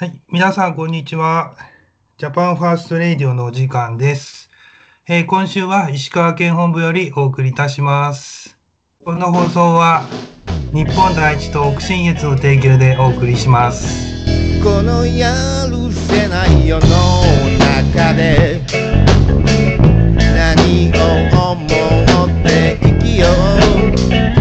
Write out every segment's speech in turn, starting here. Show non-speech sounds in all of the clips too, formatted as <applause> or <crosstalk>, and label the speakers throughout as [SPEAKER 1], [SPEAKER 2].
[SPEAKER 1] はい。皆さん、こんにちは。 Japan First Radio のお時間です。えー今週は石川県本部よりお送りいたします。この放送は、日本第一党北信越の提供でお送りします。
[SPEAKER 2] このやるせない世の中で何を思って生きよう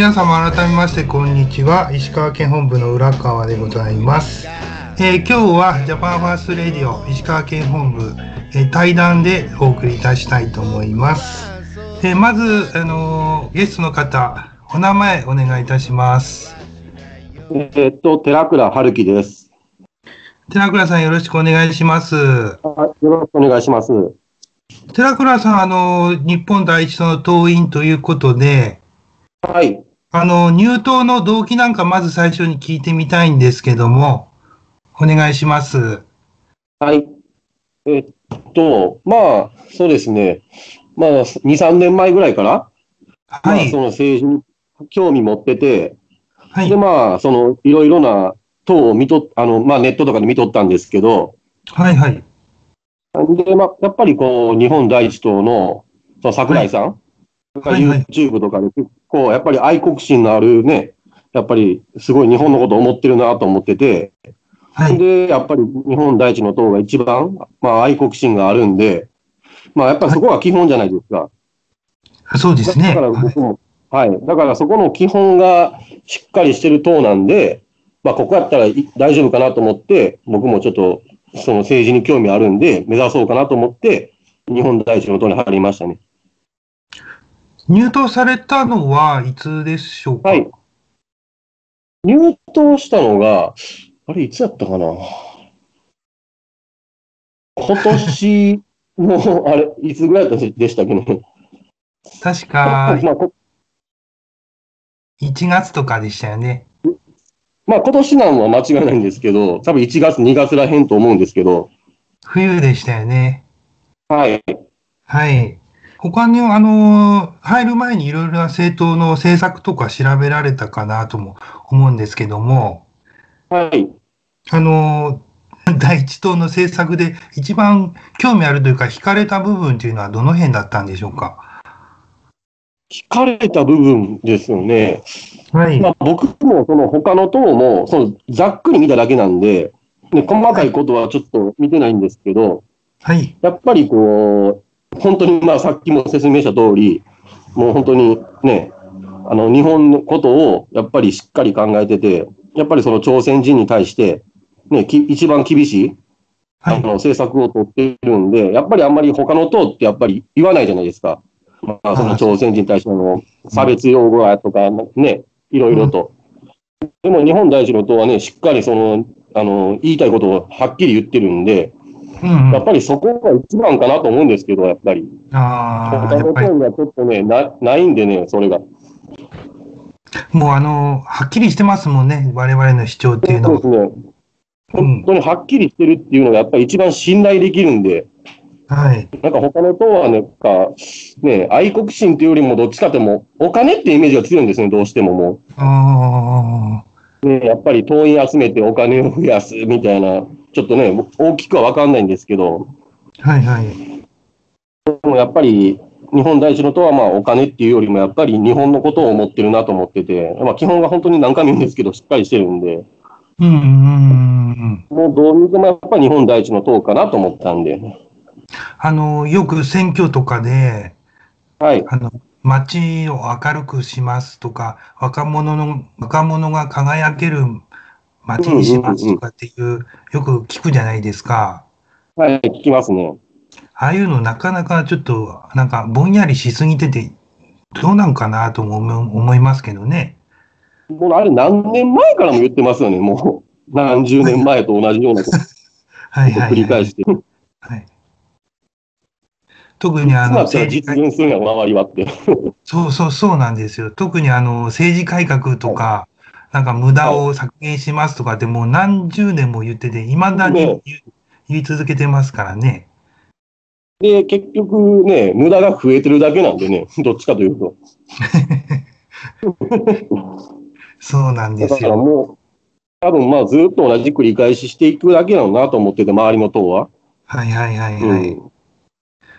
[SPEAKER 1] 皆様、改めまして、こんにちは。石川県本部の浦川でございます。えー今日は Japan First Radio 石川県本部、えー対談でお送りいたしたいと思います。えーまず、あのーゲストの方、お名前お願いいたします。
[SPEAKER 3] えーっと、寺倉春樹です。
[SPEAKER 1] 寺倉さんよろしくお願いします。
[SPEAKER 3] あよろしくお願いします。
[SPEAKER 1] 寺倉さん、あのー日本第一党の党員ということで、
[SPEAKER 3] はい。
[SPEAKER 1] あのー入党の動機なんかまず最初に聞いてみたいんですけども、お願いします。
[SPEAKER 3] はい。えーっと、まあ、そうですね。まあ、2、3年前ぐらいから、
[SPEAKER 1] はい
[SPEAKER 3] まあ、そ。の政治に興味持ってて、
[SPEAKER 1] はい
[SPEAKER 3] で、。まあ、その、いろいろな党を見とっ、あの、まあ、ネットとかで見とったんですけど、
[SPEAKER 1] はい。はい。
[SPEAKER 3] で、まあ、やっぱりこう、日本第一党の、その桜井さんが
[SPEAKER 1] はいはい
[SPEAKER 3] YouTube とかで結構、やっぱり愛国心のあるね、やっぱりすごい日本のことを思ってるなと思ってて、
[SPEAKER 1] はい。
[SPEAKER 3] で、やっぱり日本第一の党が一番、まあ、愛国心があるんで、まあ、やっぱりそこが基本じゃないですか。
[SPEAKER 1] そうですね。
[SPEAKER 3] だから
[SPEAKER 1] はい
[SPEAKER 3] 僕も、はい。だからそこの基本がしっかりしてる党なんで、まあ、ここやったらい大丈夫かなと思って、僕もちょっと、その政治に興味あるんで、目指そうかなと思って、日本第一の党に入りましたね。
[SPEAKER 1] 入党されたのはいつでしょうか？
[SPEAKER 3] はい。入党したのが、あれ、いつやったかな？今年の、あれ、<laughs> いつぐらいでしたっけね？
[SPEAKER 1] 確か <laughs>
[SPEAKER 3] まあ、こ
[SPEAKER 1] 1月とかでしたよね。
[SPEAKER 3] まあ、今年なんは間違いないんですけど、多分1月、2月らへんと思うんですけど、
[SPEAKER 1] 冬でしたよね。
[SPEAKER 3] はい。
[SPEAKER 1] はい。他に、あの、入る前にいろいろな政党の政策とか調べられたかなとも思うんですけども、
[SPEAKER 3] はい。
[SPEAKER 1] あの、第一党の政策で一番興味あるというか惹かれた部分というのはどの辺だったんでしょうか？
[SPEAKER 3] 聞かれた部分ですよね。
[SPEAKER 1] はい。
[SPEAKER 3] まあ、僕もその他の党も、そのざっくり見ただけなんで、ね、細かいことはちょっと見てないんですけど、
[SPEAKER 1] はい。
[SPEAKER 3] やっぱりこう、本当にまあさっきも説明した通り、もう本当にね、あの日本のことをやっぱりしっかり考えてて、やっぱりその朝鮮人に対して、ね、き一番厳しい
[SPEAKER 1] はい。
[SPEAKER 3] あの政策を取ってるんで、やっぱりあんまり他の党ってやっぱり言わないじゃないですか。まあ、その朝鮮人に対しての差別用語やとかね、いろいろと。でも日本第一の党はね、しっかりその、あの、言いたいことをはっきり言ってるんで、
[SPEAKER 1] うんうん。
[SPEAKER 3] やっぱりそこが一番かなと思うんですけど、やっぱり。
[SPEAKER 1] ああ、
[SPEAKER 3] 他の
[SPEAKER 1] やっぱり
[SPEAKER 3] 党がちょっとね、なないんでね、それが。
[SPEAKER 1] もうあの、はっきりしてますもんね。我々の主張っていうのは
[SPEAKER 3] そうです。ね。本当にはっきりしてるっていうのがやっぱり一番信頼できるんで、
[SPEAKER 1] はい。
[SPEAKER 3] なんか他の党はね、か、ね、愛国心というよりもどっちかってもう、お金っていうイメージが強いんですね、どうしてもも
[SPEAKER 1] あ
[SPEAKER 3] う。ね、やっぱり党員集めてお金を増やすみたいな、ちょっとね、大きくはわかんないんですけど、
[SPEAKER 1] あ、はいはい。
[SPEAKER 3] でもやっぱり、日本第一の党はまあお金っていうよりもやっぱり日本のことを思ってるなと思ってて、まあ基本が本当に何回も言うんですけど、しっかりしてるんで、
[SPEAKER 1] うんうんうんうん。
[SPEAKER 3] もうどう見てもやっぱり日本第一の党かなと思ったんで、
[SPEAKER 1] あの、よく選挙とかで、
[SPEAKER 3] はい。
[SPEAKER 1] あの、街を明るくしますとか、若者の、若者が輝ける街にしますとかっていう、よく聞くじゃないですか。
[SPEAKER 3] はい、聞きますね。
[SPEAKER 1] ああいうのなかなかちょっと、なんかぼんやりしすぎてて、どうなんかなとも思思いますけどね。
[SPEAKER 3] もうあれ何年前からも言ってますよね、もう。何十年前と同じようなこと <laughs>
[SPEAKER 1] はいはい、
[SPEAKER 3] を繰り返して。い
[SPEAKER 1] はい。特にあの、
[SPEAKER 3] 実現するんや、周りはって。
[SPEAKER 1] そうそうそうなんですよ。特にあの政治改革とか、なんか無駄を削減しますとかってもう何十年も言ってて、未だに言い続けてますからね。
[SPEAKER 3] で、結局ね、無駄が増えてるだけなんでね、<laughs> どっちかというと。<laughs>
[SPEAKER 1] そうなんで
[SPEAKER 3] だから
[SPEAKER 1] すよ。
[SPEAKER 3] もう、多分まあずっと同じ繰り返ししていくだけなのなと思ってて、周りの党は。
[SPEAKER 1] はいはいはいはい。
[SPEAKER 3] うん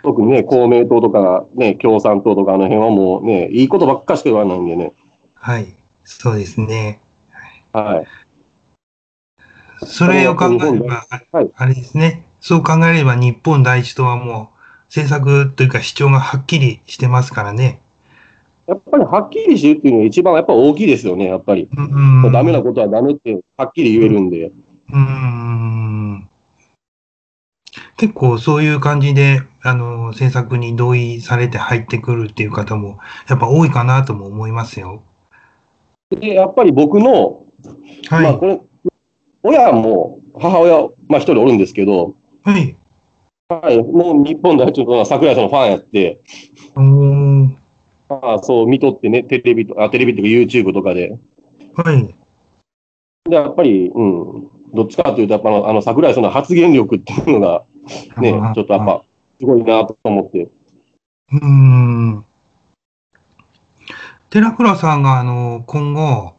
[SPEAKER 3] 特にね、公明党とか、ね、共産党とかあの辺はもうね、いいことばっかしか言わないんでね。
[SPEAKER 1] はい。そうですね。
[SPEAKER 3] はい。
[SPEAKER 1] それを考えれば、
[SPEAKER 3] はい
[SPEAKER 1] あれですね。そう考えれば日本第一党はもう政策というか主張がはっきりしてますからね。
[SPEAKER 3] やっぱりはっきりしてるっていうのが一番やっぱ大きいですよね、やっぱり。
[SPEAKER 1] うんうん。
[SPEAKER 3] ダメなことはダメってはっきり言えるんで。
[SPEAKER 1] うーん結構そういう感じで、あの、政策に同意されて入ってくるっていう方も、やっぱ多いかなとも思いますよ。
[SPEAKER 3] で、やっぱり僕の、
[SPEAKER 1] はい。
[SPEAKER 3] まあこれ、親も母親、まあ一人おるんですけど、
[SPEAKER 1] はい。
[SPEAKER 3] はい、もう日本代表の桜井さんのファンやって、
[SPEAKER 1] おー
[SPEAKER 3] まあそう見とってね、テレビと、あ、テレビとか YouTube とかで。
[SPEAKER 1] はい。
[SPEAKER 3] で、やっぱり、うん、どっちかというと、やっぱあの、あの桜井さんの発言力っていうのが、ねちょっとやっぱ、すごいなと思って。
[SPEAKER 1] うーん。寺倉さんが、あの、今後、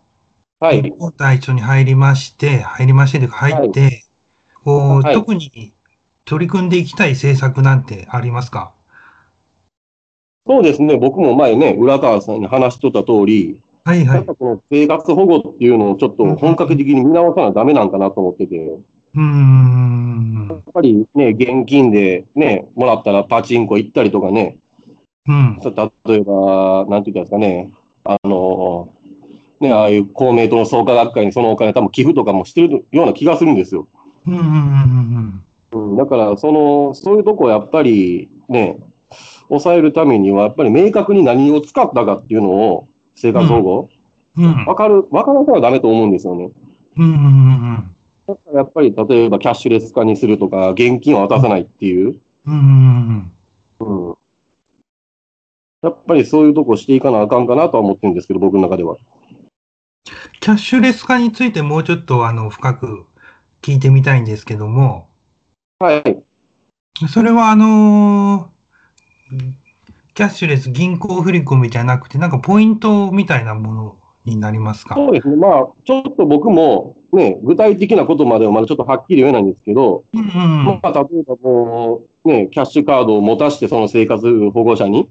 [SPEAKER 3] はい。
[SPEAKER 1] 日本第一に入りまして、入りましてというか入って、こう
[SPEAKER 3] はい
[SPEAKER 1] 特に取り組んでいきたい政策なんてありますか？
[SPEAKER 3] そうですね、僕も前ね、浦川さんに話しとった通り、
[SPEAKER 1] はいはい。
[SPEAKER 3] この生活保護っていうのをちょっと本格的に見直さなダメなんかなと思ってて、や
[SPEAKER 1] うーん。
[SPEAKER 3] っぱりね、現金でね、もらったらパチンコ行ったりとかね、
[SPEAKER 1] うん。
[SPEAKER 3] 例えば、なんて言ったんですかね、あの、ね、ああいう公明党の創価学会にそのお金多分寄付とかもしてるような気がするんですよ。
[SPEAKER 1] うんうんうん
[SPEAKER 3] うん、だから、その、そういうとこをやっぱりね、抑えるためには、やっぱり明確に何を使ったかっていうのを、生活保護、
[SPEAKER 1] うん。うん。
[SPEAKER 3] わかる、わからなきゃダメと思うんですよね。
[SPEAKER 1] うんうんうん
[SPEAKER 3] だからやっぱり、例えばキャッシュレス化にするとか、現金を渡さないっていう、
[SPEAKER 1] うんうんうん
[SPEAKER 3] うん。やっぱりそういうとこしていかなあかんかなとは思ってるんですけど、僕の中では。
[SPEAKER 1] キャッシュレス化についてもうちょっとあの深く聞いてみたいんですけども、
[SPEAKER 3] はい。
[SPEAKER 1] それはあのキャッシュレス銀行振り込みじゃなくて、なんかポイントみたいなものになりますか？
[SPEAKER 3] そうですね。まあ、ちょっと僕も、ね、具体的なことまではまだちょっとはっきり言えないんですけど、
[SPEAKER 1] うんうん。
[SPEAKER 3] まあ、例えばもう、ね、キャッシュカードを持たして、その生活保護者に、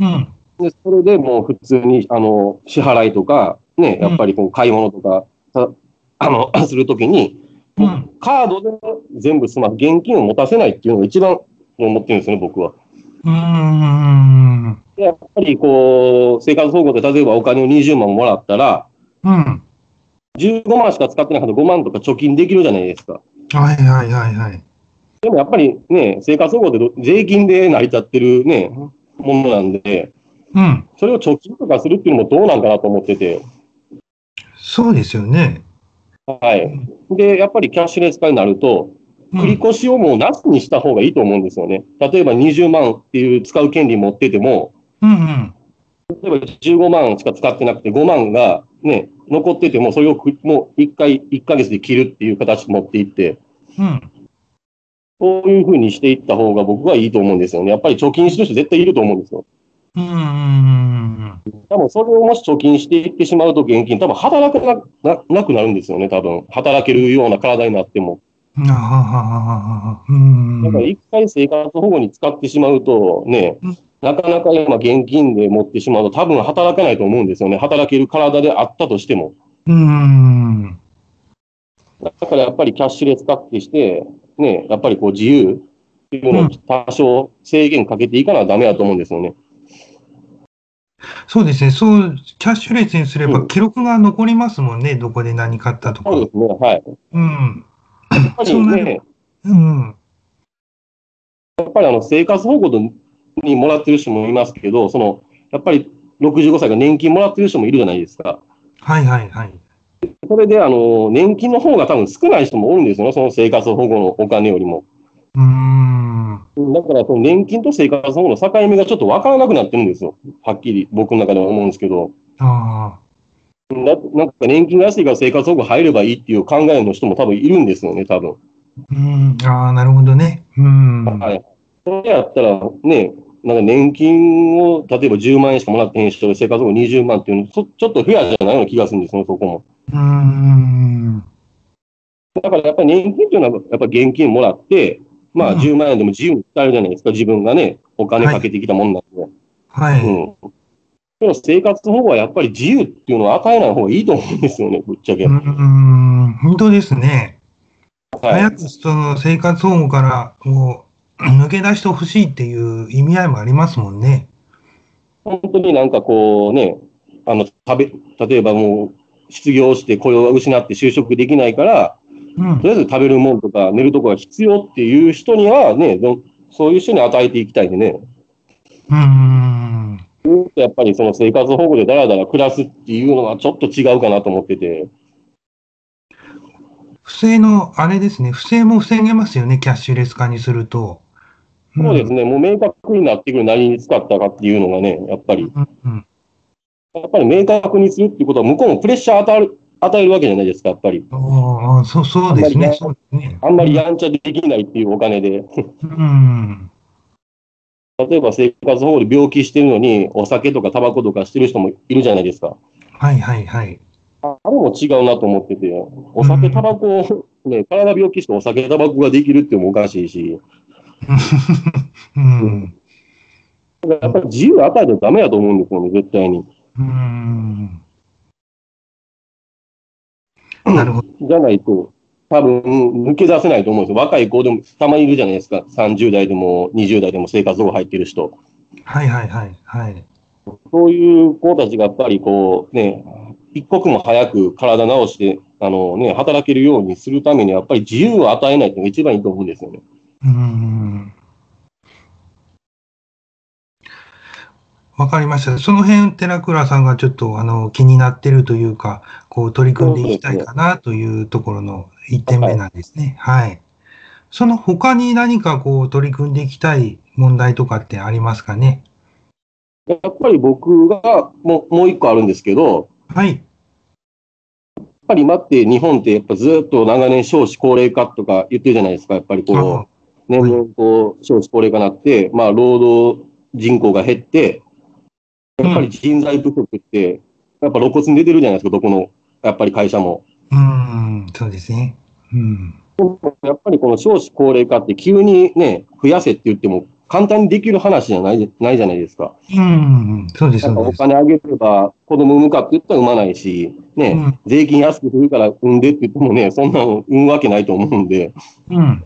[SPEAKER 1] うん。
[SPEAKER 3] で、それでもう普通に、あの、支払いとか、ね、やっぱりこう買い物とか、さ <coughs> あの、<coughs> するときに、
[SPEAKER 1] うん。
[SPEAKER 3] カードで全部済ます、現金を持たせないっていうのが一番思ってるんですよね、僕は。
[SPEAKER 1] うんうん
[SPEAKER 3] でやっぱりこう、生活保護で例えばお金を20万もらったら、
[SPEAKER 1] うん。
[SPEAKER 3] 15万しか使ってなかったら5万とか貯金できるじゃないですか。
[SPEAKER 1] はいはいはいはい。
[SPEAKER 3] でもやっぱりね、生活保護ってど税金で成り立ってるね、ものなんで、
[SPEAKER 1] うん。
[SPEAKER 3] それを貯金とかするっていうのもどうなんかなと思ってて、
[SPEAKER 1] そうですよね。
[SPEAKER 3] はい。で、やっぱりキャッシュレス化になると、
[SPEAKER 1] うん
[SPEAKER 3] 繰り越しをもうなしにした方がいいと思うんですよね。例えば20万っていう使う権利持ってても、
[SPEAKER 1] うんうん。
[SPEAKER 3] 例えば15万しか使ってなくて5万がね、残ってても、それをくもう1回、1ヶ月で切るっていう形持っていって、
[SPEAKER 1] うん。
[SPEAKER 3] そういうふうにしていった方が僕はいいと思うんですよね。やっぱり貯金してる人絶対いると思うんですよ。
[SPEAKER 1] うん
[SPEAKER 3] 多分それをもし貯金していってしまうと現金、多分働かなななくなるんですよね、多分。働けるような体になっても。
[SPEAKER 1] うん。あははははうん。
[SPEAKER 3] だから一回生活保護に使ってしまうとね
[SPEAKER 1] うん、
[SPEAKER 3] なかなか今現金で持ってしまうと多分働かないと思うんですよね。働ける体であったとしても。
[SPEAKER 1] うん。
[SPEAKER 3] だからやっぱりキャッシュレス化ってして、ね、やっぱりこう自由っていうのを多少制限かけていかなダメだと思うんですよね。
[SPEAKER 1] そうですね。そう、キャッシュレスにすれば
[SPEAKER 3] うん
[SPEAKER 1] 記録が残りますもんね。どこで何買ったとか。
[SPEAKER 3] そうですね、はい。
[SPEAKER 1] うん。
[SPEAKER 3] やっぱりね
[SPEAKER 1] る、うん。
[SPEAKER 3] やっぱりあの生活保護にもらってる人もいますけど、そのやっぱり65歳が年金もらってる人もいるじゃないですか。
[SPEAKER 1] はいはいはい。
[SPEAKER 3] それであの年金の方が多分少ない人も多いんですよね、その生活保護のお金よりも。
[SPEAKER 1] うーん。
[SPEAKER 3] だからその年金と生活保護の境目がちょっと分からなくなってるんですよ。はっきり僕の中では思うんですけど。
[SPEAKER 1] ああ。
[SPEAKER 3] ななんか年金が安いから生活保護入ればいいっていう考えの人も多分いるんですよね、多分。
[SPEAKER 1] うん。ああ、なるほどね。うん。
[SPEAKER 3] はい。それやったら、ね、なんか年金を、例えば10万円しかもらってへん人で生活保護20万っていうの、そちょっとフェアじゃないような気がするんですよね、そこも。
[SPEAKER 1] うん。
[SPEAKER 3] だからやっぱり年金っていうのは、やっぱ現金もらって、まあ
[SPEAKER 1] うん
[SPEAKER 3] 10万円でも自由に使えるじゃないですか、自分がね、お金かけてきたもんなんで。
[SPEAKER 1] はい。
[SPEAKER 3] うん。でも生活保護はやっぱり自由っていうのは与えない方がいいと思うんですよね、ぶっちゃけ。
[SPEAKER 1] うーん、本当ですね。
[SPEAKER 3] はい
[SPEAKER 1] 早くその生活保護からこう抜け出してほしいっていう意味合いもありますもんね。
[SPEAKER 3] 本当になんかこうね、あの、食べ、例えばもう、失業して雇用が失って就職できないから、
[SPEAKER 1] うん。
[SPEAKER 3] と。りあえず食べるもんとか寝るとこが必要っていう人にはね、どそういう人に与えていきたいんでね、
[SPEAKER 1] うーん。
[SPEAKER 3] やっぱりその生活保護でだらだら暮らすっていうのはちょっと違うかなと思ってて、
[SPEAKER 1] 不正の、あれですね、不正も防げますよね、キャッシュレス化にすると。ん。
[SPEAKER 3] そうですね、もう明確になってくる何に使ったかっていうのがね、やっぱり、
[SPEAKER 1] うんうん
[SPEAKER 3] やっぱり明確にするっていうことは向こうもプレッシャー与える与えるわけじゃないですか、やっぱり。
[SPEAKER 1] ああ、そう、そうですね。
[SPEAKER 3] あんまりやんちゃできないっていうお金で、<laughs>
[SPEAKER 1] うん。
[SPEAKER 3] 例えば生活保護で病気してるのに、お酒とかタバコとかしてる人もいるじゃないですか。
[SPEAKER 1] はいはいはい。
[SPEAKER 3] あれも違うなと思ってて、お酒、タバコ、ね、体病気してお酒、タバコができるっていうのもおかしいし、<laughs>
[SPEAKER 1] うん。
[SPEAKER 3] やっぱり自由与えてダメだと思うんですよね、絶対に。
[SPEAKER 1] うん。なるほど。
[SPEAKER 3] じゃないと、多分抜け出せないと思うんですよ。若い子でもたまにいるじゃないですか。30代でも20代でも生活保護入ってる人。
[SPEAKER 1] はいはいはいはい。
[SPEAKER 3] そういう子たちがやっぱりこうね、一刻も早く体直して、あのね、働けるようにするためにはやっぱり自由を与えないっていうのが一番いいと思うんですよね。
[SPEAKER 1] うん。わかりました。その辺、寺倉さんがちょっとあの気になってるというか、こう取り組んでいきたいかなというところの1点目なんですね。はい。その他に何かこう取り組んでいきたい問題とかってありますかね？
[SPEAKER 3] やっぱり僕がもうもう一個あるんですけど、
[SPEAKER 1] はい。
[SPEAKER 3] やっぱり今って日本ってやっぱずっと長年少子高齢化とか言ってるじゃないですか。やっぱりこう、年々こう少子高齢化になって、まあ労働人口が減って、やっぱり人材不足って、やっぱ露骨に出てるじゃないですか、どこの、やっぱり会社も。
[SPEAKER 1] うん、そうですね。うん。
[SPEAKER 3] やっぱりこの少子高齢化って急にね、増やせって言っても簡単にできる話じゃないないじゃないですか。
[SPEAKER 1] うん、そうです、
[SPEAKER 3] お。金あげれば子供産むかって言ったら産まないし、ね、
[SPEAKER 1] うん
[SPEAKER 3] 税金安くするから産んでって言ってもね、そんなの産むわけないと思うんで、
[SPEAKER 1] うん。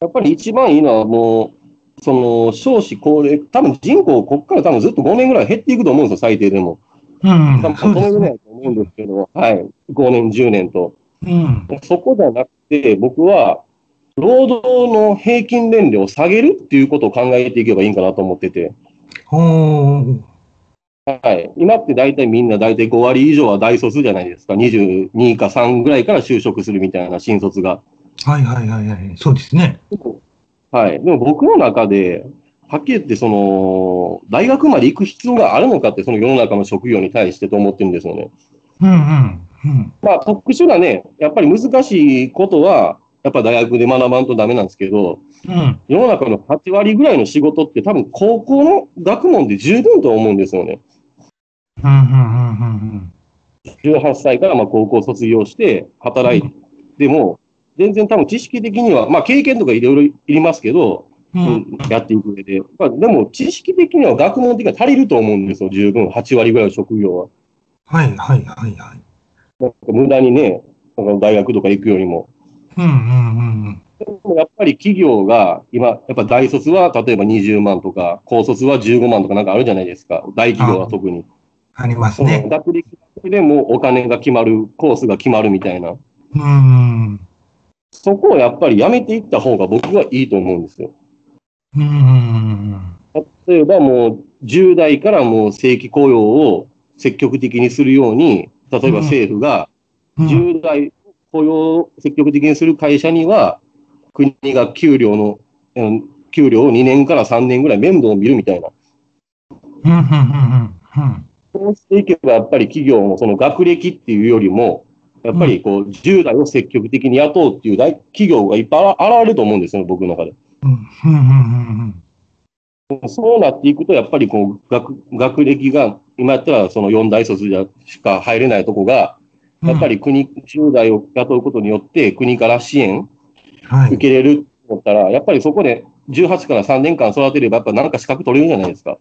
[SPEAKER 3] やっぱり一番いいのはもう、その少子高齢、多分人口、こっから多分ずっと5年ぐらい減っていくと思うんですよ、最低でも。
[SPEAKER 1] うん
[SPEAKER 3] 多分、
[SPEAKER 1] そ
[SPEAKER 3] ぐらいだと思うんですけど、はい、5年、10年と。
[SPEAKER 1] うん。
[SPEAKER 3] そこじゃなくて、僕は、労働の平均年齢を下げるっていうことを考えていけばいいんかなと思ってて。はい。今って大体みんな大体5割以上は大卒じゃないですか。22か3ぐらいから就職するみたいな新卒が。
[SPEAKER 1] はいはいはいはい。そうですね。
[SPEAKER 3] はい。でも僕の中で、はっきり言って、その、大学まで行く必要があるのかって、その世の中の職業に対してと思ってるんですよね。
[SPEAKER 1] うんうん。うん。
[SPEAKER 3] まあ、特殊なね、やっぱり難しいことは、やっぱ大学で学ばんとダメなんですけど、
[SPEAKER 1] うん。
[SPEAKER 3] 世の中の8割ぐらいの仕事って多分高校の学問で十分と思うんですよね。
[SPEAKER 1] うんうんうんうん
[SPEAKER 3] 18歳からまあ高校卒業して働いても、全然多分知識的には、まあ経験とかいろいろいりますけど、
[SPEAKER 1] うん。う
[SPEAKER 3] うんん、やっていく上で。まあ、でも知識的には学問的には足りると思うんですよ、十分。8割ぐらいの職業は。
[SPEAKER 1] はいはいはいはい。
[SPEAKER 3] なんか無駄にね、なんか大学とか行くよりも。
[SPEAKER 1] うんうんうん
[SPEAKER 3] でもやっぱり企業が今、やっぱ大卒は例えば20万とか、高卒は15万とかなんかあるじゃないですか。大企業は特に。
[SPEAKER 1] ありますね。
[SPEAKER 3] 学歴でもお金が決まる、コースが決まるみたいな。
[SPEAKER 1] うんうん。
[SPEAKER 3] そこをやっぱりやめていった方が僕はいいと思うんですよ。
[SPEAKER 1] うんうん
[SPEAKER 3] 例えばもう10代からもう正規雇用を積極的にするように、例えば政府が
[SPEAKER 1] うん。
[SPEAKER 3] 10代雇用を積極的にする会社には、国が給料の、うん給料を2年から3年ぐらい面倒を見るみたいな。
[SPEAKER 1] うんうんうんうん
[SPEAKER 3] そうしていけば、やっぱり企業もその学歴っていうよりも、やっぱりこう、10代を積極的に雇うっていう大企業がいっぱい現れると思うんですよ、僕の中で。そうなっていくと、やっぱりこう、学、学歴が、今やったらその4大卒じゃしか入れないとこが、やっぱり国、10代を雇うことによって国から支援
[SPEAKER 1] はい
[SPEAKER 3] 受。けれると思ったら、やっぱりそこで18から3年間育てれば、やっぱなんか資格取れるじゃないですか。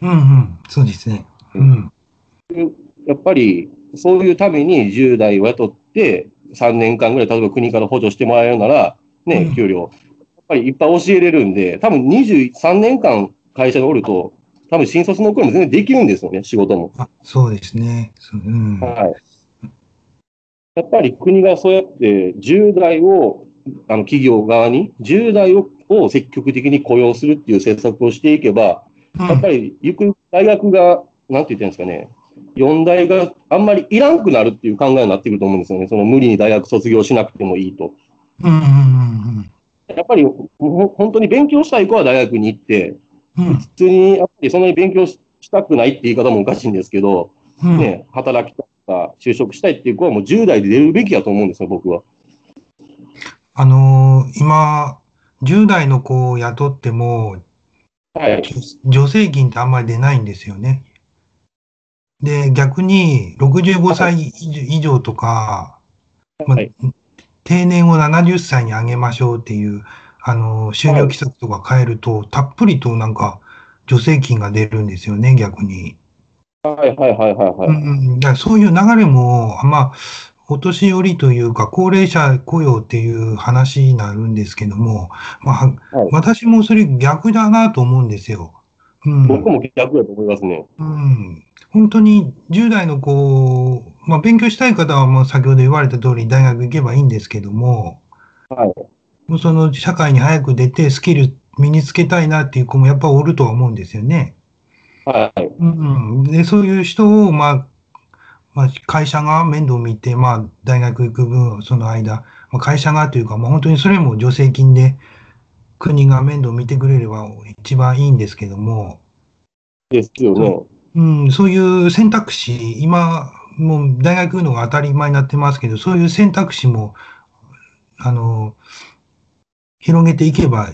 [SPEAKER 1] うん、うん。そうですね。うん。
[SPEAKER 3] やっぱり、そういうために10代を雇って、3年間ぐらい、例えば国から補助してもらえるなら、ね
[SPEAKER 1] うん、
[SPEAKER 3] 給料、やっぱりいっぱい教えれるんで、多分23年間会社におると、多分新卒の頃も全然できるんですよね、仕事も。
[SPEAKER 1] あ、そうですね。そううん。
[SPEAKER 3] はい。やっぱり国がそうやって10代を、あの企業側に、10代をを積極的に雇用するっていう政策をしていけば、やっぱり、ゆく大学が、なんて言ってるんですかね、4大があんまりいらんくなるっていう考えになってくると思うんですよね。その無理に大学卒業しなくてもいいと。
[SPEAKER 1] うん、うん、うん、
[SPEAKER 3] やっぱり、ほ本当に勉強したい子は大学に行って、普通にやっぱりそんなに勉強ししたくないって言い方もおかしいんですけど、
[SPEAKER 1] うん。
[SPEAKER 3] ね、働きたいとか、就職したいっていう子はもう10代で出るべきだと思うんですよ、僕は。
[SPEAKER 1] あのー今、10代の子を雇っても、
[SPEAKER 3] はい。
[SPEAKER 1] 助成金ってあんまり出ないんですよね。で、逆に65歳以上とか、まあ
[SPEAKER 3] はい
[SPEAKER 1] 定年を70歳に上げましょうっていう、あの、就業規則とか変えると、たっぷりとなんか助成金が出るんですよね、逆に。
[SPEAKER 3] はいはいはいはいはい。
[SPEAKER 1] うんうん、だからそういう流れも、まあ、お年寄りというか、高齢者雇用っていう話になるんですけども、まあ、
[SPEAKER 3] はい
[SPEAKER 1] 私もそれ逆だなと思うんですよ。うん。
[SPEAKER 3] 僕も逆だと思いますね。
[SPEAKER 1] うん。本当に10代の子、まあ、勉強したい方は、もう先ほど言われた通り大学行けばいいんですけども、
[SPEAKER 3] はい。
[SPEAKER 1] もうその社会に早く出てスキル身につけたいなっていう子もやっぱおるとは思うんですよね。
[SPEAKER 3] はい。
[SPEAKER 1] うんうん、で、そういう人を、まあ、まあ、会社が面倒見て、まあ、大学行く分、その間、まあ、会社がというか、まあ、本当にそれも助成金で国が面倒見てくれれば一番いいんですけども、
[SPEAKER 3] ですよね。
[SPEAKER 1] うん、そういう選択肢、今、もう大学のが当たり前になってますけど、そういう選択肢も、あの、広げていけば、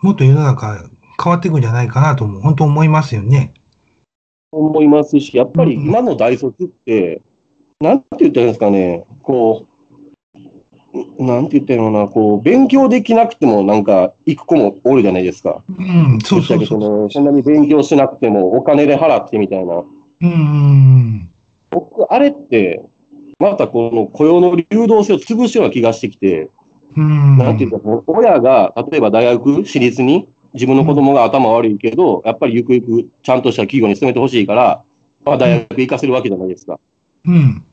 [SPEAKER 1] もっと世の中変わっていくんじゃないかなとも、本当思いますよね。
[SPEAKER 3] 思いますし、やっぱり
[SPEAKER 1] うん
[SPEAKER 3] 今の大卒って、なんて言ったらいいんですかね、こう、なんて言ったらいいのかな、こう、勉強できなくてもなんか行く子もおるじゃないですか。
[SPEAKER 1] うん、そうそうそう。
[SPEAKER 3] のそんなに勉強しなくてもお金で払ってみたいな。
[SPEAKER 1] うんうん
[SPEAKER 3] 僕、あれって、またこの雇用の流動性を潰すような気がしてきて、
[SPEAKER 1] うん。うん。
[SPEAKER 3] なんていうか、親が、例えば大学、私立に、自分の子供が頭悪いけど、やっぱりゆくゆくちゃんとした企業に勤めてほしいから、まあ、大学行かせるわけじゃないですか。
[SPEAKER 1] うん。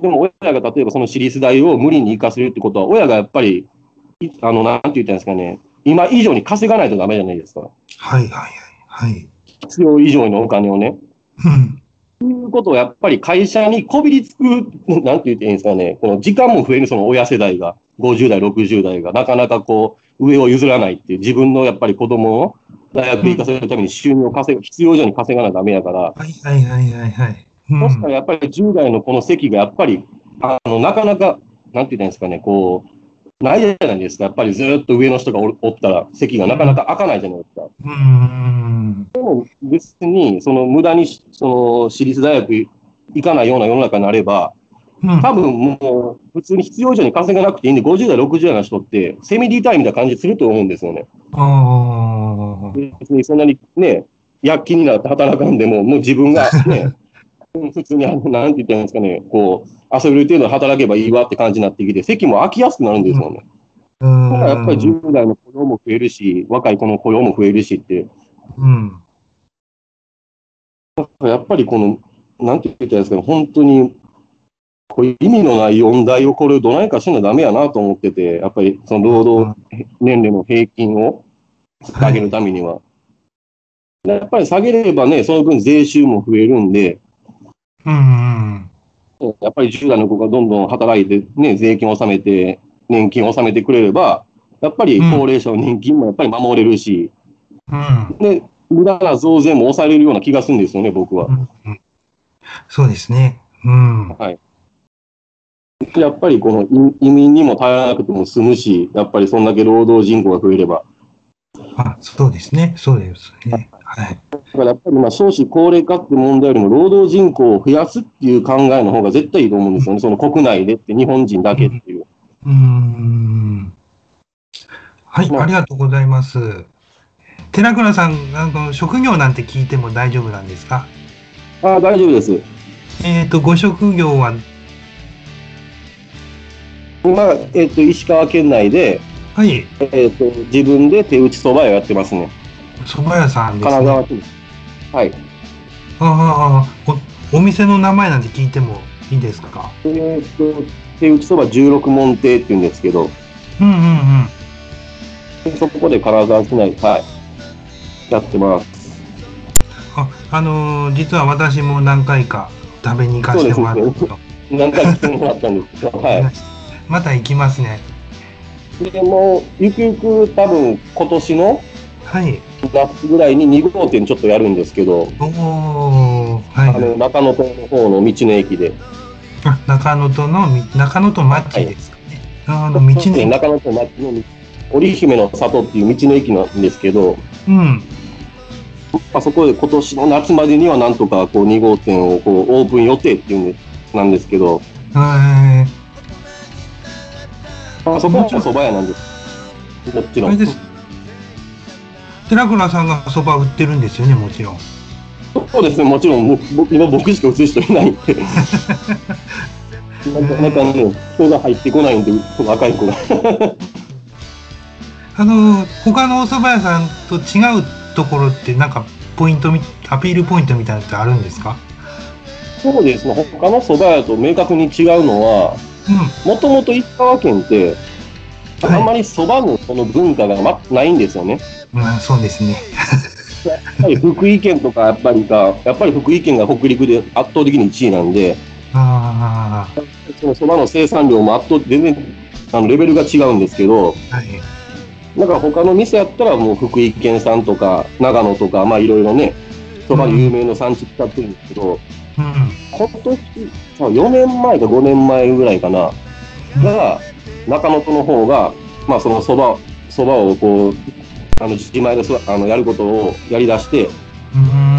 [SPEAKER 3] でも親が例えばその私立大を無理に行かせるってことは、親がやっぱり、いあの、なんて言ったんですかね、今以上に稼がないとダメじゃないですか。
[SPEAKER 1] はいはいはい。はい。
[SPEAKER 3] 必要以上のお金をね。
[SPEAKER 1] うん。
[SPEAKER 3] ということはやっぱり会社にこびりつく、なんて言っていいんですかね、この時間も増えるその親世代が、50代、60代が、なかなかこう、上を譲らないっていう、自分のやっぱり子供を大学行かせるために収入を稼ぐ、必要以上に稼がなダメやから、
[SPEAKER 1] はいはいはいはいはい。うん
[SPEAKER 3] そしたらやっぱり10代のこの席がやっぱり、あの、なかなか、なんて言ったらいいんですかね、こう、ないじゃないですか。やっぱりずっと上の人がおおったら、席がなかなか開かないじゃないですか。
[SPEAKER 1] うん。
[SPEAKER 3] でも別に、その無駄に、その私立大学行かないような世の中になれば、
[SPEAKER 1] うん。
[SPEAKER 3] 多分もう、普通に必要以上に稼がなくていいんで、50代、60代の人って、セミリタイムな感じすると思うんですよね。
[SPEAKER 1] ああ。
[SPEAKER 3] 別にそんなにね、躍起になって働かんでも、もう自分がね、う <laughs> ん普通に、あのなんて言ったらいいんですかね、こう、遊べる程度働けばいいわって感じになってきて、席も空きやすくなるんですよね。
[SPEAKER 1] うん。
[SPEAKER 3] だからやっぱり10代の雇用も増えるし、若い子の雇用も増えるしって、
[SPEAKER 1] うん。
[SPEAKER 3] やっぱりこの、なんて言ったらいいんですかね、本当に、こういう意味のない問題をこれをどないかしなダメやなと思ってて、やっぱりその労働年齢の平均を下げるためには。やっぱり下げればね、その分税収も増えるんで、
[SPEAKER 1] うん。
[SPEAKER 3] やっぱり10代の子がどんどん働いて、ね、税金を納めて、年金を納めてくれれば、やっぱり高齢者の年金もやっぱり守れるし、
[SPEAKER 1] うん。
[SPEAKER 3] で、無駄な増税も抑えれるような気がするんですよね、僕は。
[SPEAKER 1] うんそうですね。うん。
[SPEAKER 3] はい。やっぱりこの移移民にも頼らなくても済むし、やっぱりそんだけ労働人口が増えれば。
[SPEAKER 1] あ、そうですね。そうですね。はい。
[SPEAKER 3] だからやっぱりまあ少子高齢化って問題よりも労働人口を増やすっていう考えの方が絶対いいと思うんですよね。その国内でって日本人だけっていう。
[SPEAKER 1] うーん。はい、
[SPEAKER 3] まあ
[SPEAKER 1] ありがとうございます。寺倉さん、あの職業なんて聞いても大丈夫なんですか？
[SPEAKER 3] ああ、大丈夫です。
[SPEAKER 1] えっ、と、ご職業は、
[SPEAKER 3] まあ、えっ、と、石川県内で、
[SPEAKER 1] はい、
[SPEAKER 3] えっ、と、自分で手打ちそば屋をやってますね。
[SPEAKER 1] 蕎麦屋さんです
[SPEAKER 3] 金
[SPEAKER 1] ね。
[SPEAKER 3] 沢市です。はい。
[SPEAKER 1] ああお、お店の名前なんて聞いてもいいですか？
[SPEAKER 3] えっ、と、手打ちそば16門亭って言うんですけど、
[SPEAKER 1] うんうんうん。
[SPEAKER 3] そこで金沢市内、はい。やってます。
[SPEAKER 1] あ、あのー実は私も何回か食べに行かせてもらった。
[SPEAKER 3] 何回来てもらったんですけど、は <laughs>
[SPEAKER 1] また行きますね。
[SPEAKER 3] い。でもう、ゆくゆく多分今年の
[SPEAKER 1] はい。
[SPEAKER 3] 夏ぐらいに2号店ちょっとやるんですけど、
[SPEAKER 1] はい。
[SPEAKER 3] あの、中野島の方の道の駅で、
[SPEAKER 1] あ中野とのみ、中野とマッチですかね。あの、道の駅。
[SPEAKER 3] 中野と町の織姫の里っていう道の駅なんですけど、
[SPEAKER 1] うん。
[SPEAKER 3] あそこで今年の夏までにはなんとかこう2号店をこうオープン予定っていうんでなんですけど、
[SPEAKER 1] え
[SPEAKER 3] あそこは蕎麦屋なんです。もち
[SPEAKER 1] ー、
[SPEAKER 3] ろん。
[SPEAKER 1] あれです。寺倉さんがそば売ってるんですよね、もちろん。
[SPEAKER 3] そうですね、もちろん、僕僕今僕しか映る人いないんで。<laughs> なかなかね、人が入ってこないんで、若い子が。<laughs>
[SPEAKER 1] あの、他のお蕎麦屋さんと違うところって、なんか、ポイントみ、アピールポイントみたいなのってあるんですか？
[SPEAKER 3] そうですね、他の蕎麦屋と明確に違うのは、
[SPEAKER 1] う
[SPEAKER 3] もともと石川県って、あ
[SPEAKER 1] はい
[SPEAKER 3] んまり蕎麦のその文化が、ま、ないんですよね。
[SPEAKER 1] ん。まあ、そうですね。
[SPEAKER 3] やっぱり福井県とか、やっぱりか、やっぱり福井県が北陸で圧倒的に1位なんで、
[SPEAKER 1] あ
[SPEAKER 3] その蕎麦の生産量も圧倒全然あのレベルが違うんですけど、
[SPEAKER 1] あ、はい。
[SPEAKER 3] なんか他の店やったらもう福井県産とか長野とか、まあいろいろね、蕎麦で有名な産地使ってるんですけど、
[SPEAKER 1] うん。
[SPEAKER 3] 今年、さ4年前か5年前ぐらいかな、が、中野との方が、まあその蕎麦、蕎麦をこう、あの自前でそあのやることをやり出して、
[SPEAKER 1] うーん。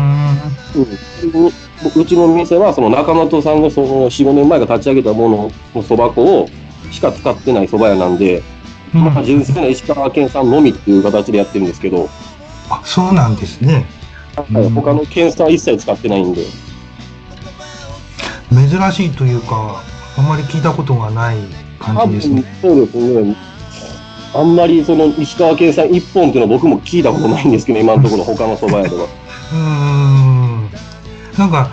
[SPEAKER 3] うん。うちの店はその中本さんがその4、5年前が立ち上げたもののそば粉をしか使ってない蕎麦屋なんで、
[SPEAKER 1] うん。
[SPEAKER 3] まあ、純粋な石川県産のみっていう形でやってるんですけど、
[SPEAKER 1] あ、そうなんですね。うん。
[SPEAKER 3] 他の県産は一切使ってないんで、
[SPEAKER 1] 珍しいというか、あんまり聞いたことがない感じですね。
[SPEAKER 3] そうですね。あんまりその石川県産一本っていうのは僕も聞いたことないんですけど、今のところ他の蕎麦屋では。<laughs>
[SPEAKER 1] うーん。なんか、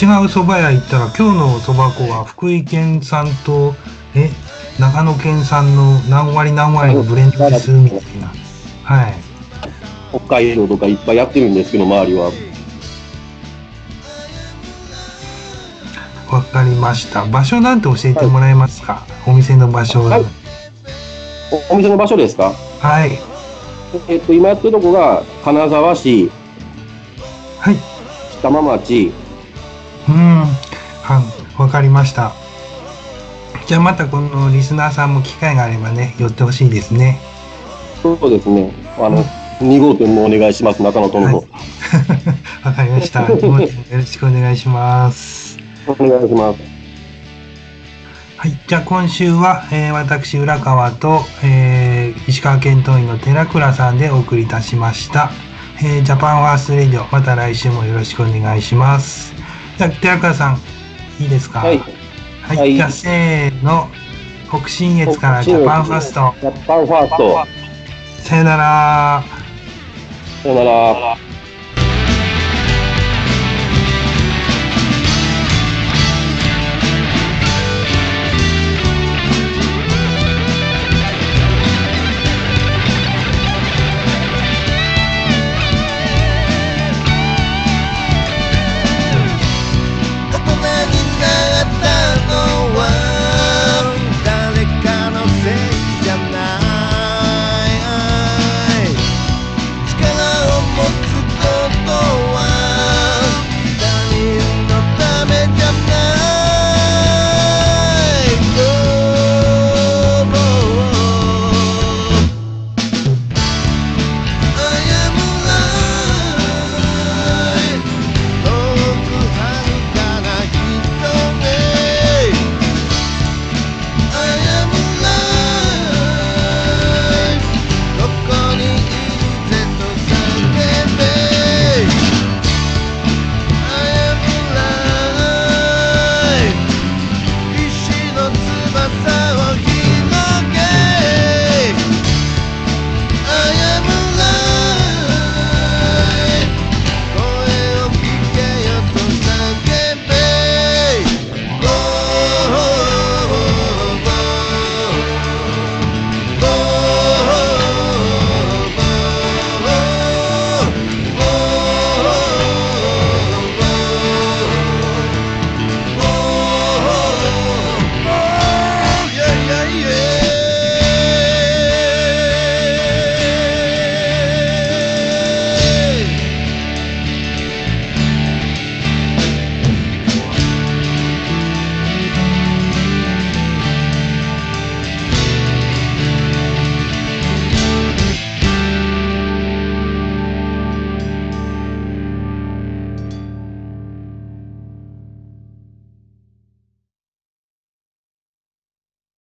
[SPEAKER 1] 違う蕎麦屋行ったら、今日の蕎麦粉は福井県産と、え、長野県産の何割何割のブレンドです、みたいな。はい。
[SPEAKER 3] 北海道とかいっぱいやってるんですけど、周りは。
[SPEAKER 1] わかりました。場所なんて教えてもらえますか、お店の場所。
[SPEAKER 3] はいおお店の場所ですか？
[SPEAKER 1] はい。
[SPEAKER 3] えっと、今やってるとこが、金沢市、
[SPEAKER 1] はい。
[SPEAKER 3] 北間町、
[SPEAKER 1] うん。はわかりました。じゃあまたこのリスナーさんも機会があればね、寄ってほしいですね。
[SPEAKER 3] そうですね。あの、2号店もお願いします、中野との方。
[SPEAKER 1] はい <laughs> わかりました。よろしくお願いします。
[SPEAKER 3] お願いします。
[SPEAKER 1] はい。じゃあ今週は、えー私、浦川と、えー石川県党員の寺倉さんでお送りいたしました。えージャパンファーストレディオ、また来週もよろしくお願いします。じゃあ、寺倉さん、いいですか？
[SPEAKER 3] はい。
[SPEAKER 1] はい。
[SPEAKER 3] はい
[SPEAKER 1] じゃあ、せーの。北信越からジャパンファースト。
[SPEAKER 3] ジャパンファースト。
[SPEAKER 1] さよなら。
[SPEAKER 3] さよなら。